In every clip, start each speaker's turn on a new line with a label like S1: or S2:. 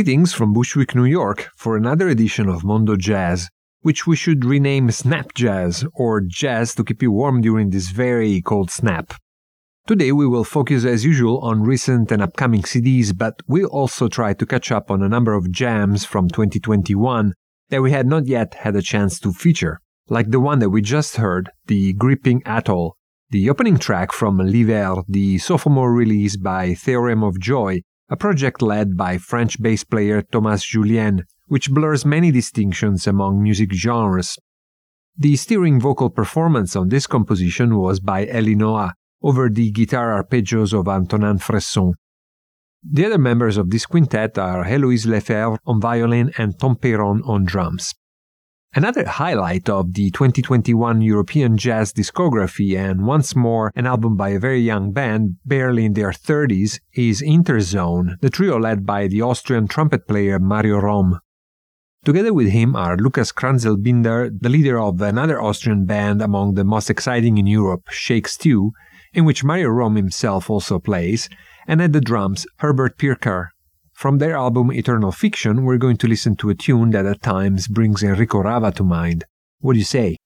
S1: Greetings from Bushwick, New York, for another edition of Mondo Jazz, which we should rename Snap Jazz or Jazz to keep you warm during this very cold snap. Today we will focus as usual on recent and upcoming CDs, but we'll also try to catch up on a number of jams from 2021 that we had not yet had a chance to feature, like the one that we just heard, the Gripping Atoll, the opening track from L'Hiver, the sophomore release by Theorem of Joy, a project led by French bass player Thomas Julien, which blurs many distinctions among music genres. The steering vocal performance on this composition was by Elie Noah over the guitar arpeggios of Antonin Fresson. The other members of this quintet are Héloïse Lefebvre on violin and Tom Peyron on drums. Another highlight of the 2021 European jazz discography, and once more an album by a very young band, barely in their 30s, is Interzone, the trio led by the Austrian trumpet player Mario Rom. Together with him are Lukas Kranzelbinder, the leader of another Austrian band among the most exciting in Europe, Shake Stew, in which Mario Rom himself also plays, and at the drums, Herbert Pirker, from their album Eternal Fiction, we're going to listen to a tune that at times brings Enrico Rava to mind. What do you say?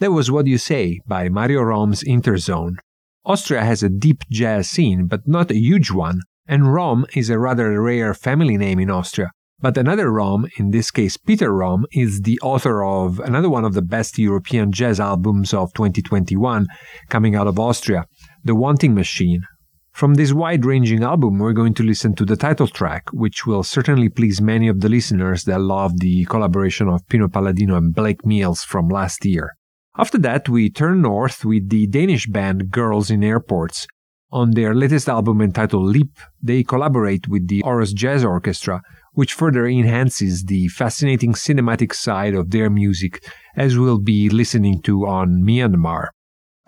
S1: That was What You Say by Mario Rom's Interzone. Austria has a deep jazz scene, but not a huge one, and Rom is a rather rare family name in Austria. But another Rom, in this case Peter Rom, is the author of another one of the best European jazz albums of 2021 coming out of Austria, The Wanting Machine. From this wide ranging album, we're going to listen to the title track, which will certainly please many of the listeners that love the collaboration of Pino Palladino and Blake Mills from last year. After that, we turn north with the Danish band Girls in Airports. On their latest album entitled Leap, they collaborate with the Aarhus Jazz Orchestra which further enhances the fascinating cinematic side of their music, as we'll be listening to on Myanmar.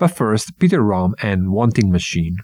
S1: But first, Peter Rom and Wanting Machine.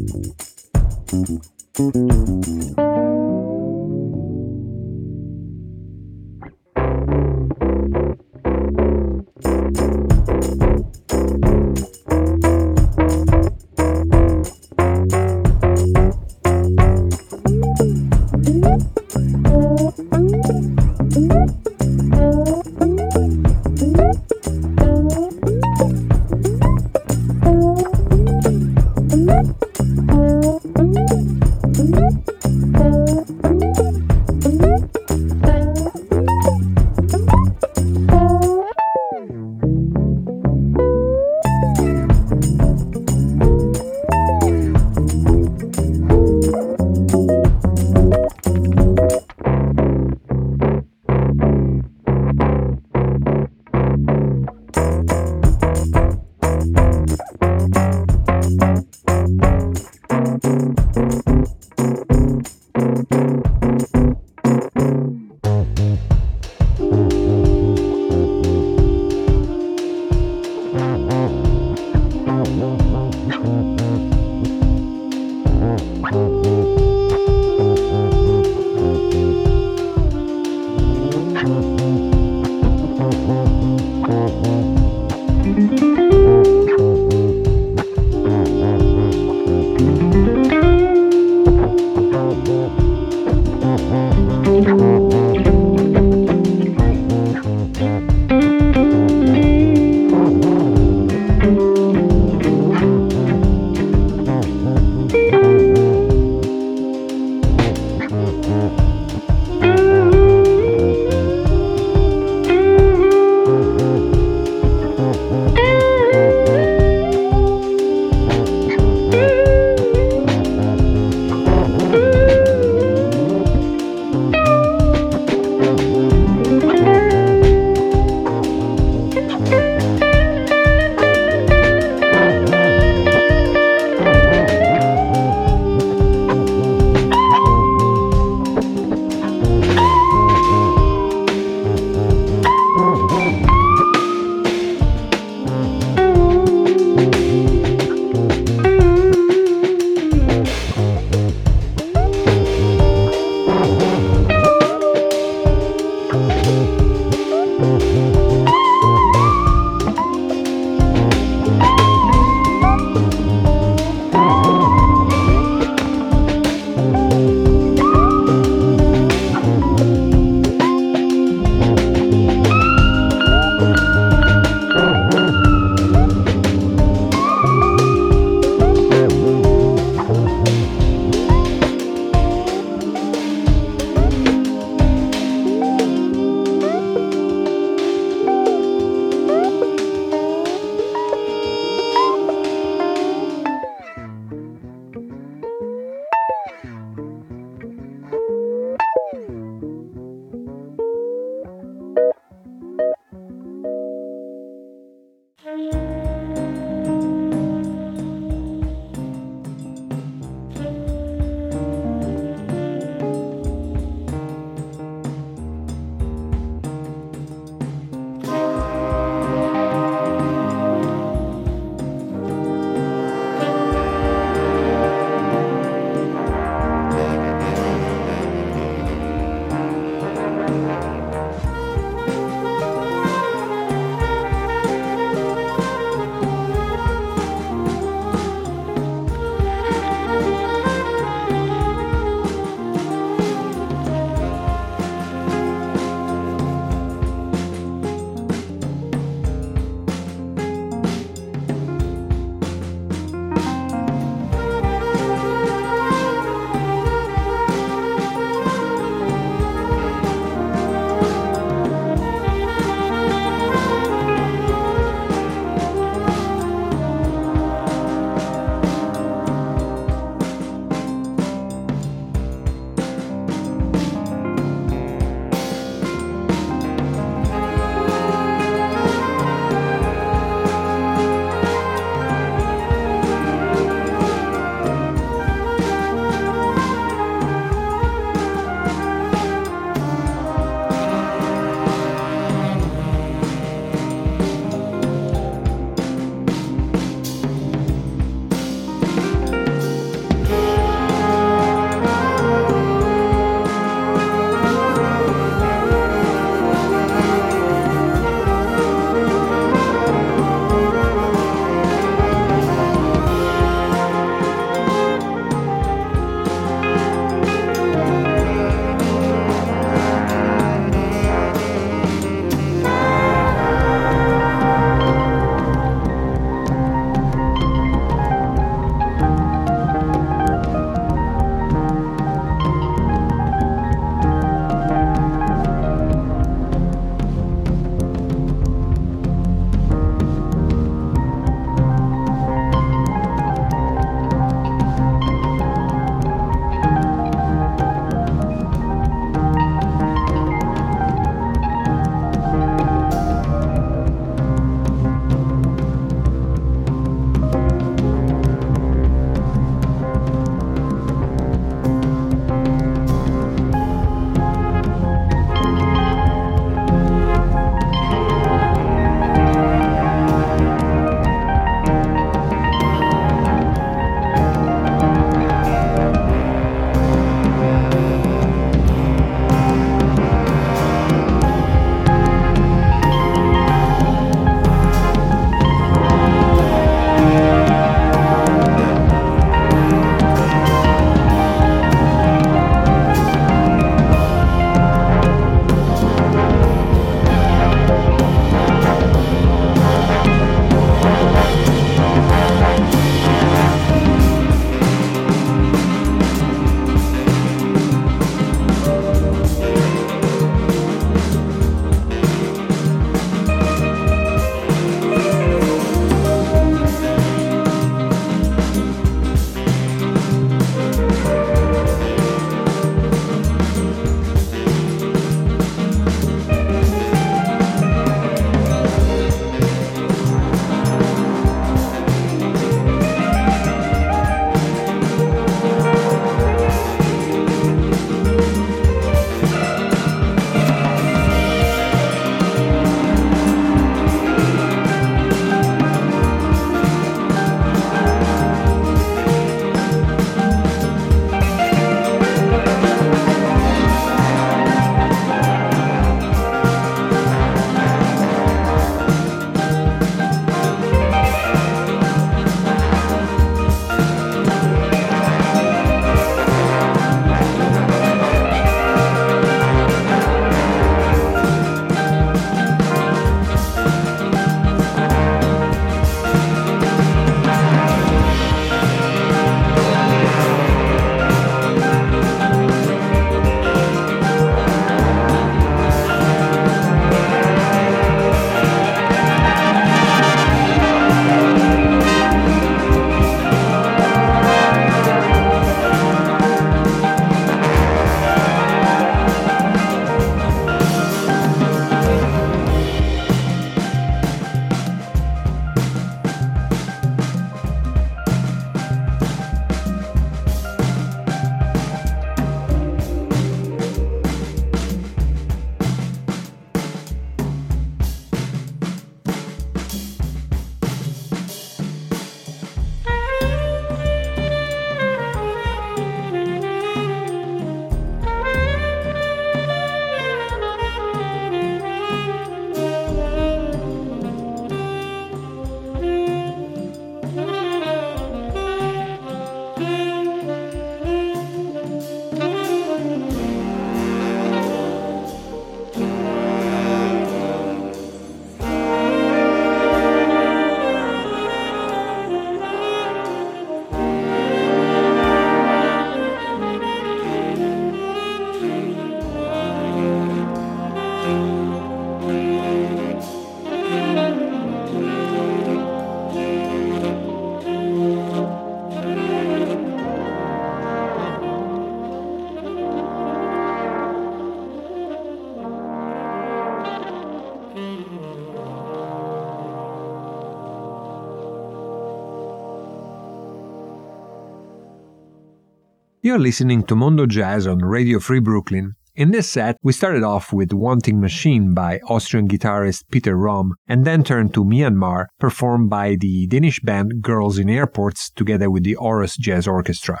S1: You're listening to Mondo Jazz on Radio Free Brooklyn. In this set, we started off with Wanting Machine by Austrian guitarist Peter Rom, and then turned to Myanmar, performed by the Danish band Girls in Airports together with the Aarhus Jazz Orchestra.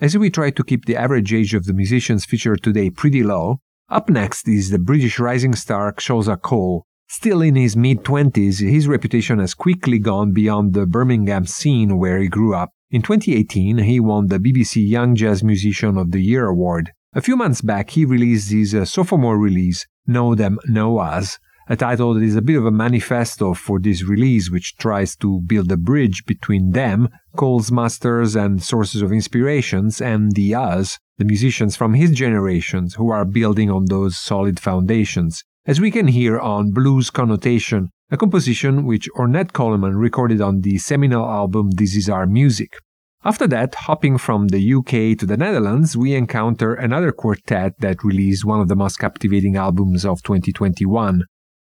S1: As we try to keep the average age of the musicians featured today pretty low, up next is the British rising star Xhosa Cole, Still in his mid 20s, his reputation has quickly gone beyond the Birmingham scene where he grew up. In 2018, he won the BBC Young Jazz Musician of the Year award. A few months back, he released his uh, sophomore release, Know Them, Know Us, a title that is a bit of a manifesto for this release, which tries to build a bridge between them, Cole's masters and sources of inspirations, and the us, the musicians from his generations who are building on those solid foundations as we can hear on Blues Connotation, a composition which Ornette Coleman recorded on the seminal album This Is Our Music. After that, hopping from the UK to the Netherlands, we encounter another quartet that released one of the most captivating albums of 2021.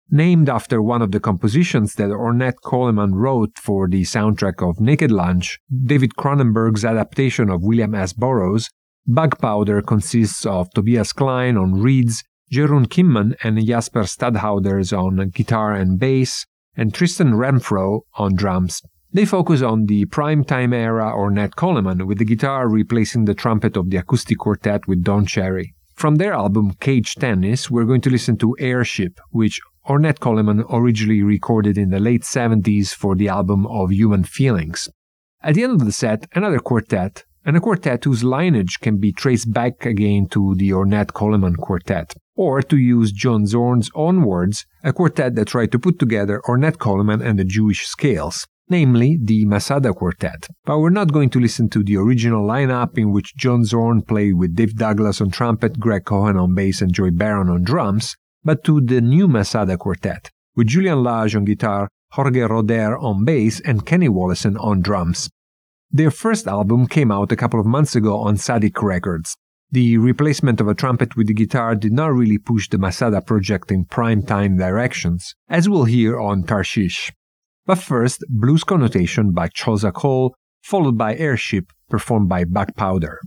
S1: Named after one of the compositions that Ornette Coleman wrote for the soundtrack of Naked Lunch, David Cronenberg's adaptation of William S. Burroughs, Bug Powder consists of Tobias Klein on reeds Jeroen Kimman and Jasper Stadhouders on guitar and bass, and Tristan Renfrow on drums. They focus on the primetime era Ornette Coleman, with the guitar replacing the trumpet of the acoustic quartet with Don Cherry. From their album Cage Tennis, we're going to listen to Airship, which Ornette Coleman originally recorded in the late 70s for the album of Human Feelings. At the end of the set, another quartet, and a quartet whose lineage can be traced back again to the Ornette Coleman Quartet or to use John Zorn's own words, a quartet that tried to put together Ornette Coleman and the Jewish scales, namely the Masada Quartet. But we're not going to listen to the original lineup in which John Zorn played with Dave Douglas on trumpet, Greg Cohen on bass, and Joey Baron on drums, but to the new Masada Quartet, with Julian Lage on guitar, Jorge Roeder on bass, and Kenny Wollesen on drums. Their first album came out a couple of months ago on Tzadik Records, the replacement of a trumpet with the guitar did not really push the Masada project in prime time directions, as we'll hear on Tarshish. But first, Blues Connotation by Xhosa Cole, followed by Airship, performed by Bug Powder.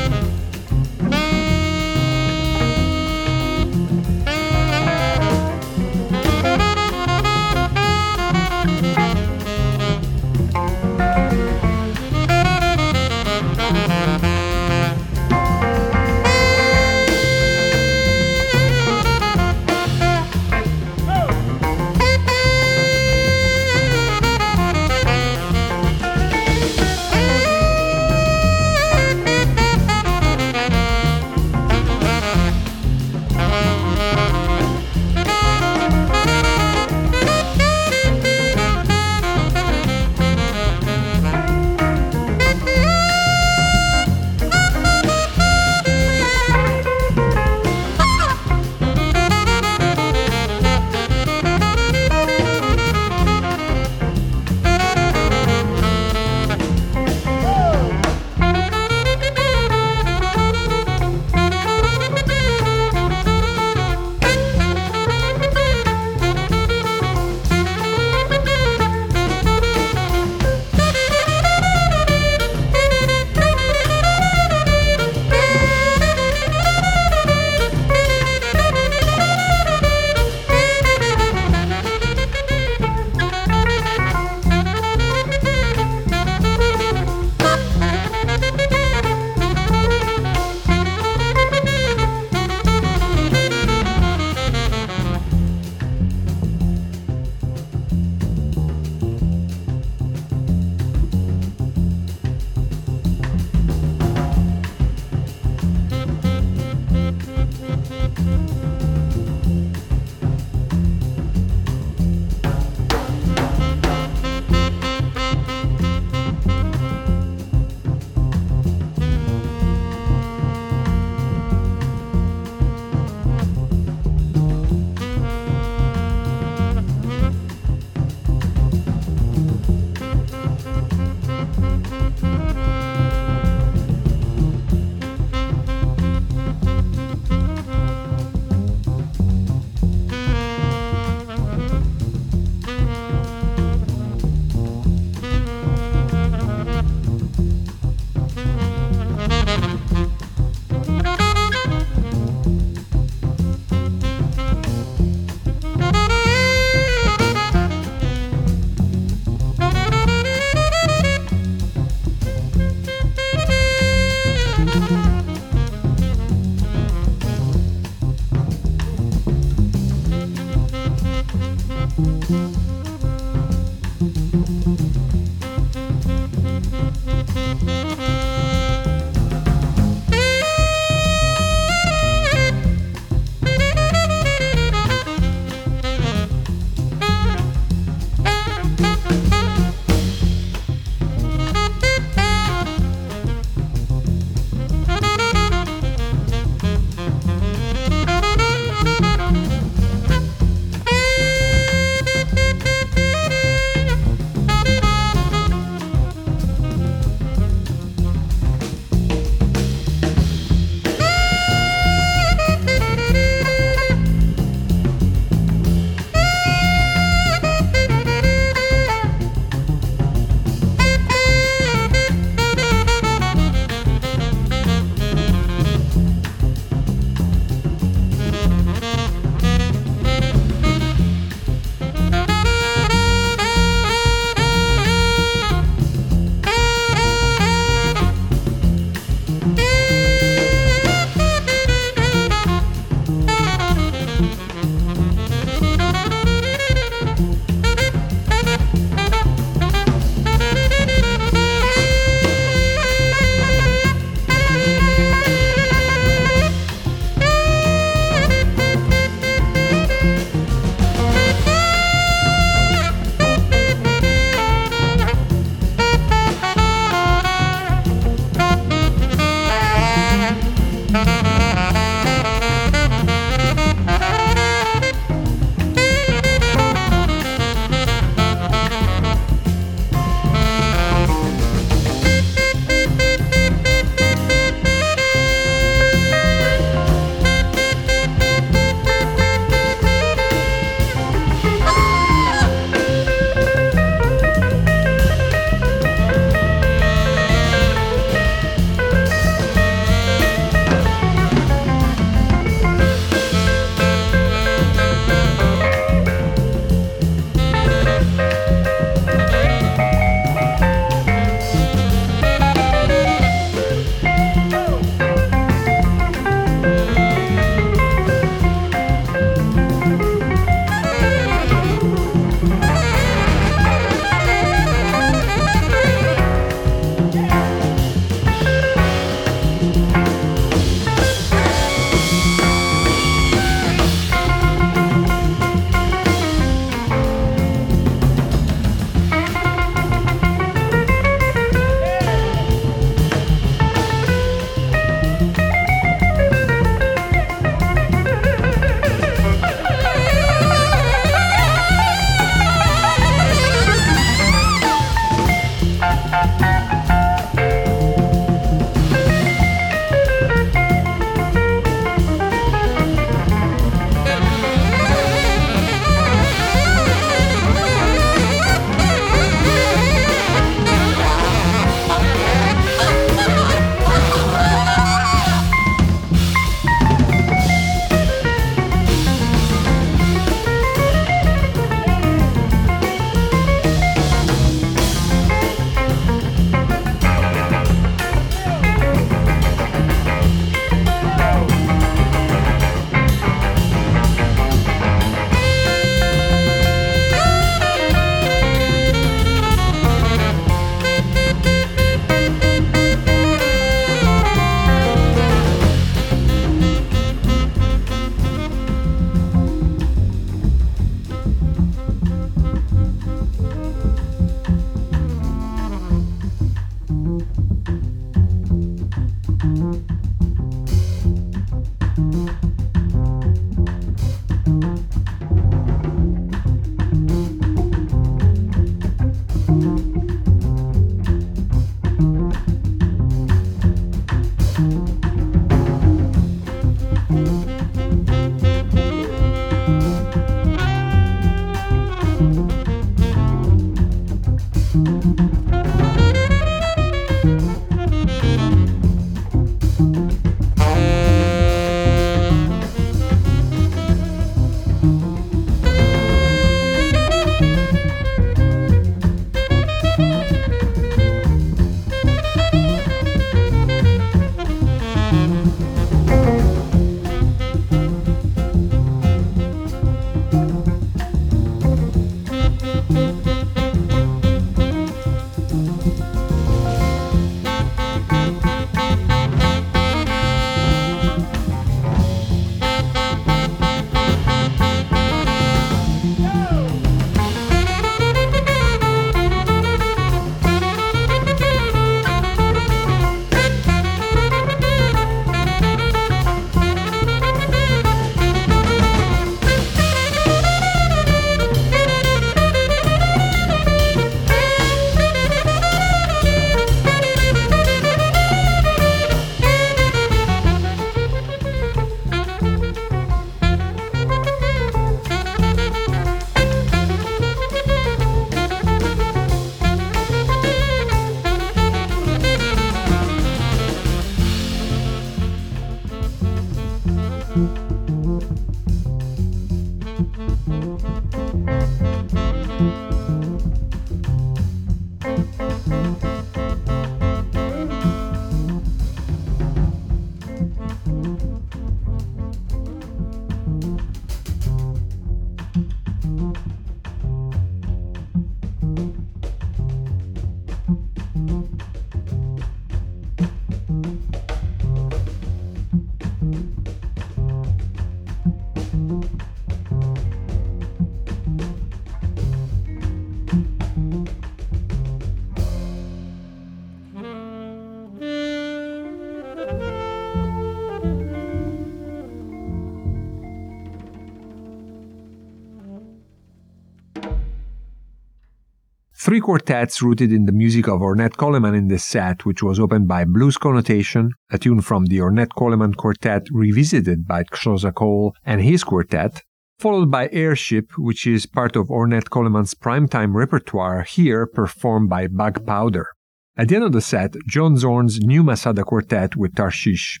S1: Three quartets rooted in the music of Ornette Coleman in this set, which was opened by Blues Connotation, a tune from the Ornette Coleman Quartet revisited by Xhosa Cole and his quartet, followed by Airship, which is part of Ornette Coleman's primetime repertoire, here performed by Bug Powder. At the end of the set, John Zorn's new Masada Quartet with Tarshish.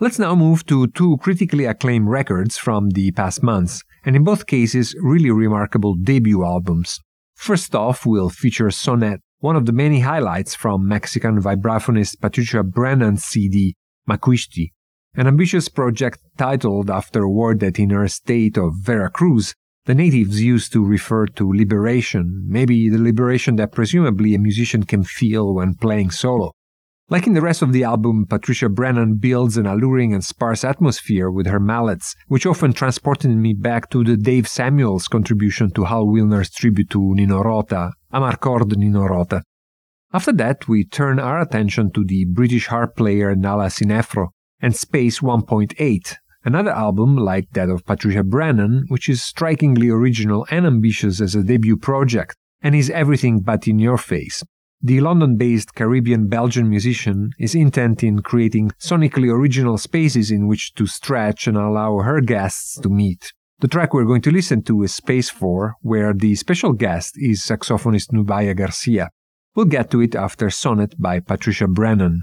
S1: Let's now move to two critically acclaimed records from the past months, and in both cases, really remarkable debut albums. First off, we'll feature Sonnet, one of the many highlights from Mexican vibraphonist Patricia Brennan's CD, Maquishti, an ambitious project titled after a word that in her state of Veracruz, the natives used to refer to liberation, maybe the liberation that presumably a musician can feel when playing solo. Like in the rest of the album, Patricia Brennan builds an alluring and sparse atmosphere with her mallets, which often transported me back to the Dave Samuels contribution to Hal Willner's tribute to Nino Rota, Amarcord Nino Rota. After that, we turn our attention to the British harp player Nala Sinephro and Space 1.8, another album like that of Patricia Brennan, which is strikingly original and ambitious as a debut project, and is everything but in your face. The London based Caribbean Belgian musician is intent in creating sonically original spaces in which to stretch and allow her guests to meet. The track we're going to listen to is Space 4, where the special guest is saxophonist Nubia Garcia. We'll get to it after Sonnet by Patricia Brennan.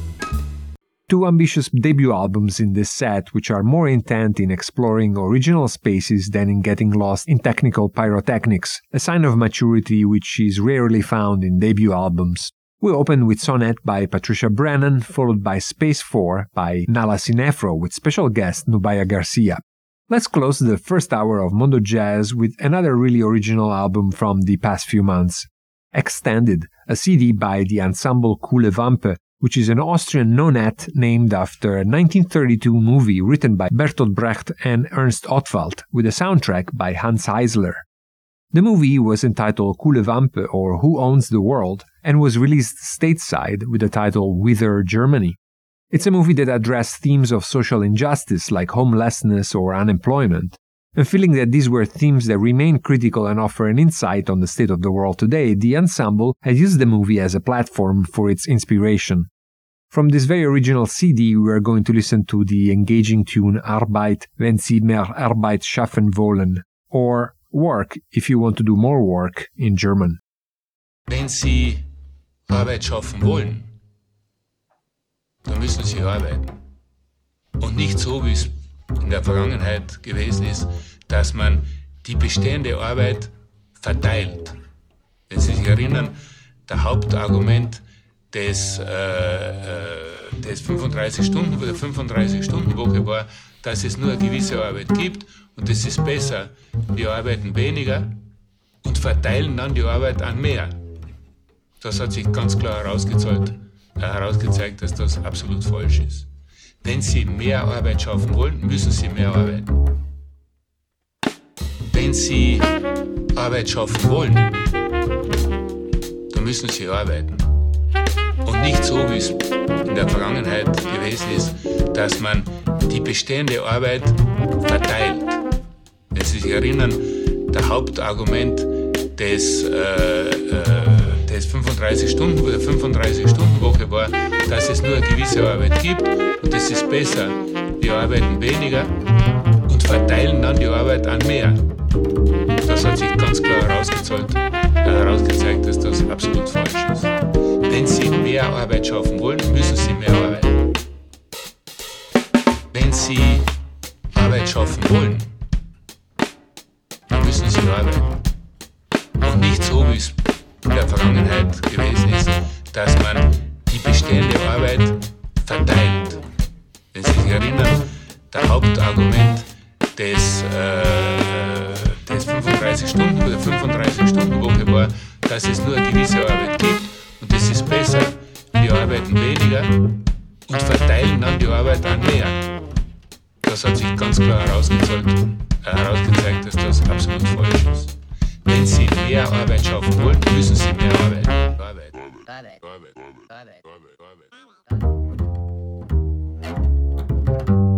S1: Two ambitious debut albums in this set, which are more intent in exploring original spaces than in getting lost in technical pyrotechnics, a sign of maturity which is rarely found in debut albums. We open with Sonnet by Patricia Brennan, followed by Space 4 by Nala Sinephro with special guest Nubia Garcia. Let's close the first hour of Mondo Jazz with another really original album from the past few months. Extended, a CD by the ensemble Kuhle Wampe, which is an Austrian nonet named after a 1932 movie written by Bertolt Brecht and Ernst Ottwalt, with a soundtrack by Hanns Eisler. The movie was entitled Kuhle Wampe or Who Owns the World and was released stateside with the title Whither Germany. It's a movie that addressed themes of social injustice like homelessness or unemployment. And feeling that these were themes that remain critical and offer an insight on the state of the world today, the ensemble has used the movie as a platform for its inspiration. From this very original CD, we are going to listen to the engaging tune Arbeit, wenn Sie mehr Arbeit schaffen wollen, or work if you want to do more work in German.
S2: Wenn Sie Arbeit schaffen wollen, dann müssen Sie arbeiten. Und nicht so, wie es in der Vergangenheit gewesen ist, dass man die bestehende Arbeit verteilt. Wenn Sie sich erinnern, der Hauptargument des, äh, äh des 35 Stunden, der 35-Stunden-Woche war, dass es nur eine gewisse Arbeit gibt und es ist besser, wir arbeiten weniger und verteilen dann die Arbeit an mehr. Das hat sich ganz klar herausgezeigt, äh, herausgezeigt, dass das absolut falsch ist. Wenn Sie mehr Arbeit schaffen wollen, müssen Sie mehr arbeiten. Wenn Sie Arbeit schaffen wollen, dann müssen Sie arbeiten. Und nicht so, wie es in der Vergangenheit gewesen ist, dass man die bestehende Arbeit verteilt. Wenn Sie sich erinnern, der Hauptargument des, äh, äh, des 35 Stunden, der 35-Stunden-Woche war, dass es nur eine gewisse Arbeit gibt und es ist besser, wir arbeiten weniger und verteilen dann die Arbeit an mehr. Das hat sich ganz klar herausgezeigt, äh, herausgezeigt, dass das absolut falsch ist. Wenn Sie mehr Arbeit schaffen wollen, müssen Sie mehr arbeiten. Wenn Sie Arbeit schaffen wollen, Hauptargument des, äh, des 35 Stunden oder 35 Stunden Woche war, dass es nur eine gewisse Arbeit gibt und es ist besser, wir arbeiten weniger und verteilen dann die Arbeit an mehr. Das hat sich ganz klar herausgezeigt, äh, herausgezeigt, dass das absolut falsch ist. Wenn Sie mehr Arbeit schaffen wollen, müssen Sie mehr arbeiten. Arbeit. Arbeit. Arbeit. Arbeit. Arbeit. Arbeit. Mein Name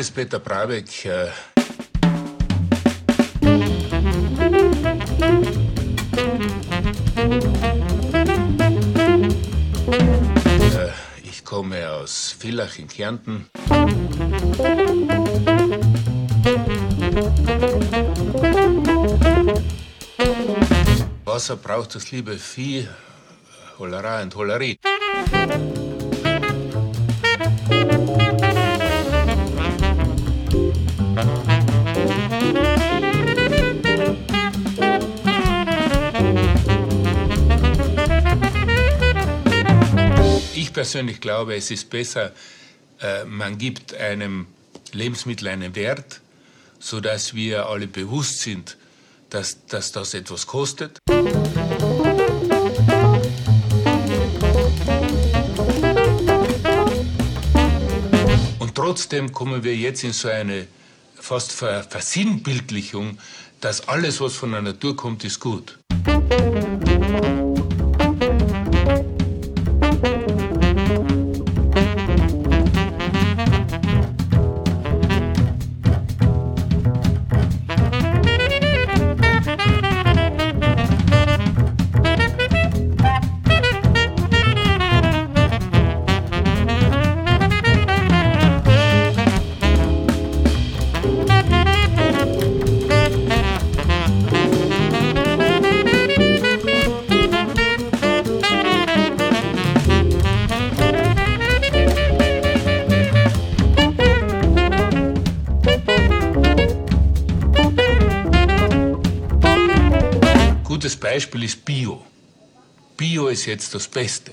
S2: ist Peter Brabeck. Äh, Ich komme aus Villach in Kärnten. Wasser braucht das liebe Vieh, Hollerei und Hollerie. Persönlich glaube, es ist besser, äh, man gibt einem Lebensmittel einen Wert, sodass wir alle bewusst sind, dass, dass das etwas kostet. Und trotzdem kommen wir jetzt in so eine fast Ver Versinnbildlichung, dass alles, was von der Natur kommt, ist gut. Gutes Bio ist jetzt das Beste.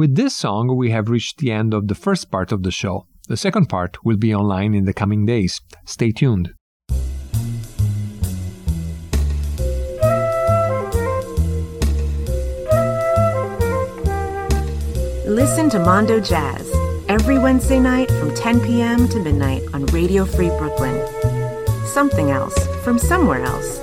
S1: With this song, we have reached the end of the first part of the show. The second part will be online in the coming days. Stay tuned.
S3: Listen to Mondo Jazz every Wednesday night from 10 p.m. to midnight on Radio Free Brooklyn. Something else from somewhere else.